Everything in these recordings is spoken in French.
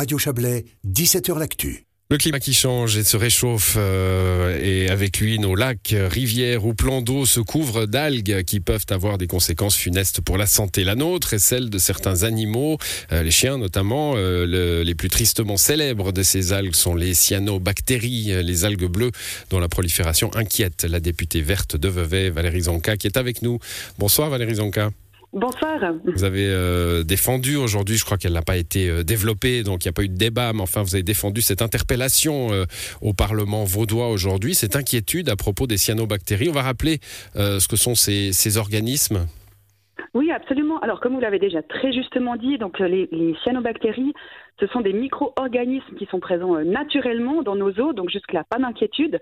Radio Chablais, 17h L'Actu. Le climat qui change et se réchauffe euh, et avec lui nos lacs, rivières ou plans d'eau se couvrent d'algues qui peuvent avoir des conséquences funestes pour la santé. La nôtre et celle de certains animaux, euh, les chiens notamment. Euh, les plus tristement célèbres de ces algues sont les cyanobactéries, les algues bleues dont la prolifération inquiète la députée verte de Vevey, Valérie Zonka, qui est avec nous. Bonsoir Valérie Zonka. Bonsoir. Vous avez euh, défendu aujourd'hui, je crois qu'elle n'a pas été euh, développée, donc il n'y a pas eu de débat, mais enfin vous avez défendu cette interpellation euh, au Parlement vaudois aujourd'hui, cette inquiétude à propos des cyanobactéries. On va rappeler ce que sont ces, ces, organismes. Oui, absolument. Alors comme vous l'avez déjà très justement dit, donc les, les cyanobactéries ce sont des micro-organismes qui sont présents euh, naturellement dans nos eaux, donc jusque-là, pas d'inquiétude.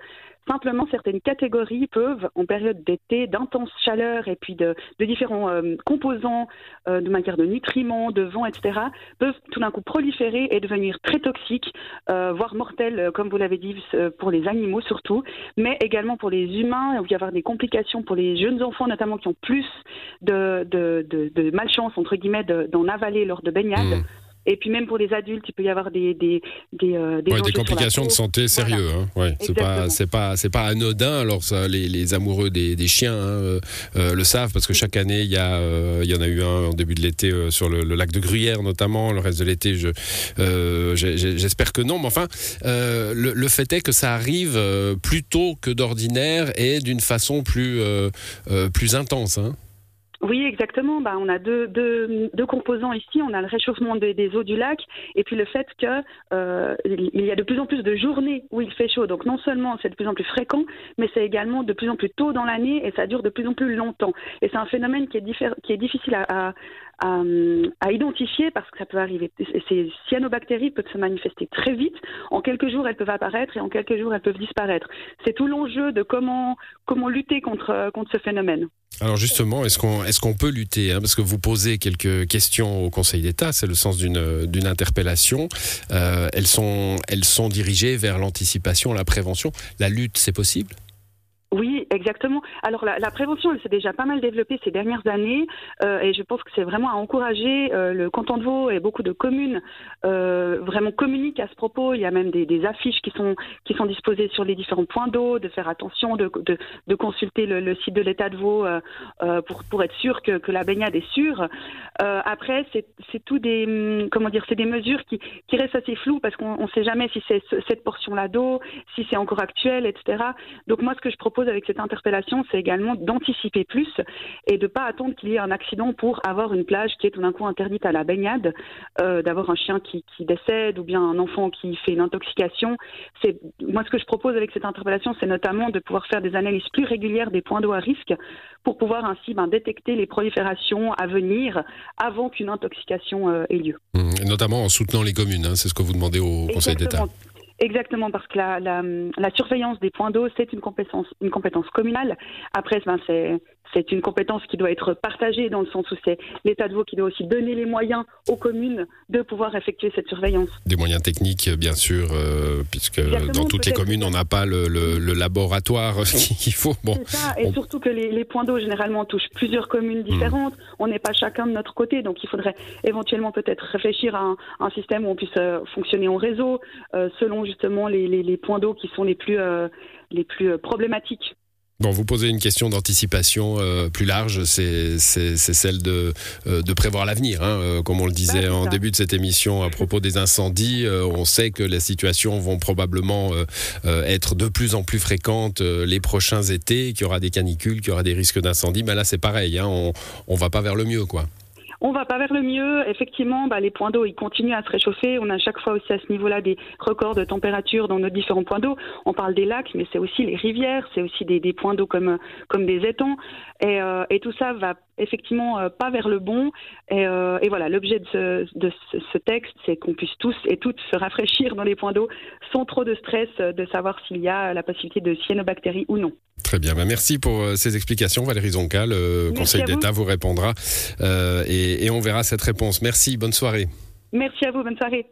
Simplement, certaines catégories peuvent, en période d'été, d'intense chaleur et puis de, différents euh, composants euh, de matière de nutriments, de vent, etc., peuvent tout d'un coup proliférer et devenir très toxiques, voire mortels, comme vous l'avez dit, pour les animaux surtout, mais également pour les humains. Il va y avoir des complications pour les jeunes enfants, notamment qui ont plus de, malchance, entre guillemets, d'en avaler lors de baignades. Mmh. Et puis même pour les adultes, il peut y avoir des des des, euh, des, complications de santé sérieuses. Hein. Ouais, c'est pas c'est pas c'est pas anodin. Alors ça, les, les amoureux des, des chiens hein, euh, euh, le savent parce que chaque année il y a il y en a eu un en début de l'été sur le, lac de Gruyère notamment. Le reste de l'été, je j'espère que non. Mais enfin, le, le, fait est que ça arrive plus tôt que d'ordinaire et d'une façon plus plus intense. Hein. Oui, exactement. Bah, on a deux, deux, deux, composants ici. On a le réchauffement des, eaux du lac et puis le fait que euh, y a de plus en plus de journées où il fait chaud. Donc non seulement c'est de plus en plus fréquent, mais c'est également de plus en plus tôt dans l'année et ça dure de plus en plus longtemps. Et c'est un phénomène qui est, qui est difficile à, à, à, identifier parce que ça peut arriver. Ces cyanobactéries peuvent se manifester très vite. En quelques jours, elles peuvent apparaître et en quelques jours, elles peuvent disparaître. C'est tout l'enjeu de comment, comment lutter contre, contre ce phénomène. Alors justement, est-ce qu'on est peut lutter hein, Parce que vous posez quelques questions au Conseil d'État, c'est le sens d'une interpellation. Euh, elles, sont, elles sont dirigées vers l'anticipation, la prévention. La lutte, c'est possible? Exactement. Alors la, prévention, elle s'est déjà pas mal développée ces dernières années euh, et je pense que c'est vraiment à encourager. Euh, le canton de Vaud et beaucoup de communes euh, vraiment communiquent à ce propos. Il y a même des, affiches qui sont qui sont disposées sur les différents points d'eau, de faire attention, de, consulter le, site de l'État de Vaud pour pour être sûr que, la baignade est sûre. après, c'est tout des hum, comment dire, des mesures qui qui restent assez floues parce qu'on ne sait jamais si c'est cette portion-là d'eau, si c'est encore actuel, etc. Donc moi, ce que je propose avec cette interpellation, c'est également d'anticiper plus et de ne pas attendre qu'il y ait un accident pour avoir une plage qui est tout d'un coup interdite à la baignade, euh, d'avoir un chien qui, décède ou bien un enfant qui fait une intoxication. C'est moi ce que je propose avec cette interpellation, c'est notamment de pouvoir faire des analyses plus régulières des points d'eau à risque pour pouvoir ainsi ben, détecter les proliférations à venir avant qu'une intoxication euh, ait lieu. Mmh, notamment en soutenant les communes, hein, c'est ce que vous demandez au Conseil d'État. Exactement, parce que la, la, la surveillance des points d'eau, c'est une compétence, une compétence communale. Après, ben, c'est c'est une compétence qui doit être partagée dans le sens où c'est l'État de Vaud qui doit aussi donner les moyens aux communes de pouvoir effectuer cette surveillance. Des moyens techniques, bien sûr, euh, puisque dans toutes les communes, on n'a pas le, le, laboratoire qu'il faut. Bon, ça, et surtout que les, les points d'eau, généralement, touchent plusieurs communes différentes. Hmm. On n'est pas chacun de notre côté, donc il faudrait éventuellement peut-être réfléchir à un, un, système où on puisse euh, fonctionner en réseau, euh, selon justement les, les, les points d'eau qui sont les plus, euh, les plus problématiques. Bon, vous posez une question d'anticipation euh, plus large, c'est celle de, euh, de prévoir l'avenir. Hein, euh, comme on le disait bah, en début de cette émission à propos des incendies, on sait que les situations vont probablement être de plus en plus fréquentes les prochains étés, qu'il y aura des canicules, qu'il y aura des risques d'incendie. Mais là, c'est pareil, hein, on ne va pas vers le mieux, quoi. On va pas vers le mieux. Effectivement, bah, les points d'eau, ils continuent à se réchauffer. On a chaque fois aussi à ce niveau-là des records de température dans nos différents points d'eau. On parle des lacs, mais c'est aussi les rivières, c'est aussi des, points d'eau comme, comme des étangs. Et, euh, et, tout ça va effectivement euh, pas vers le bon. Et, euh, et voilà, l'objet de, ce, de ce, texte, c'est qu'on puisse tous et toutes se rafraîchir dans les points d'eau sans trop de stress de savoir s'il y a la possibilité de cyanobactéries ou non. Très bien, bah, merci pour ces explications. Valérie Zonka, le Conseil d'État vous répondra et, et on verra cette réponse. Merci, bonne soirée. Merci à vous, bonne soirée.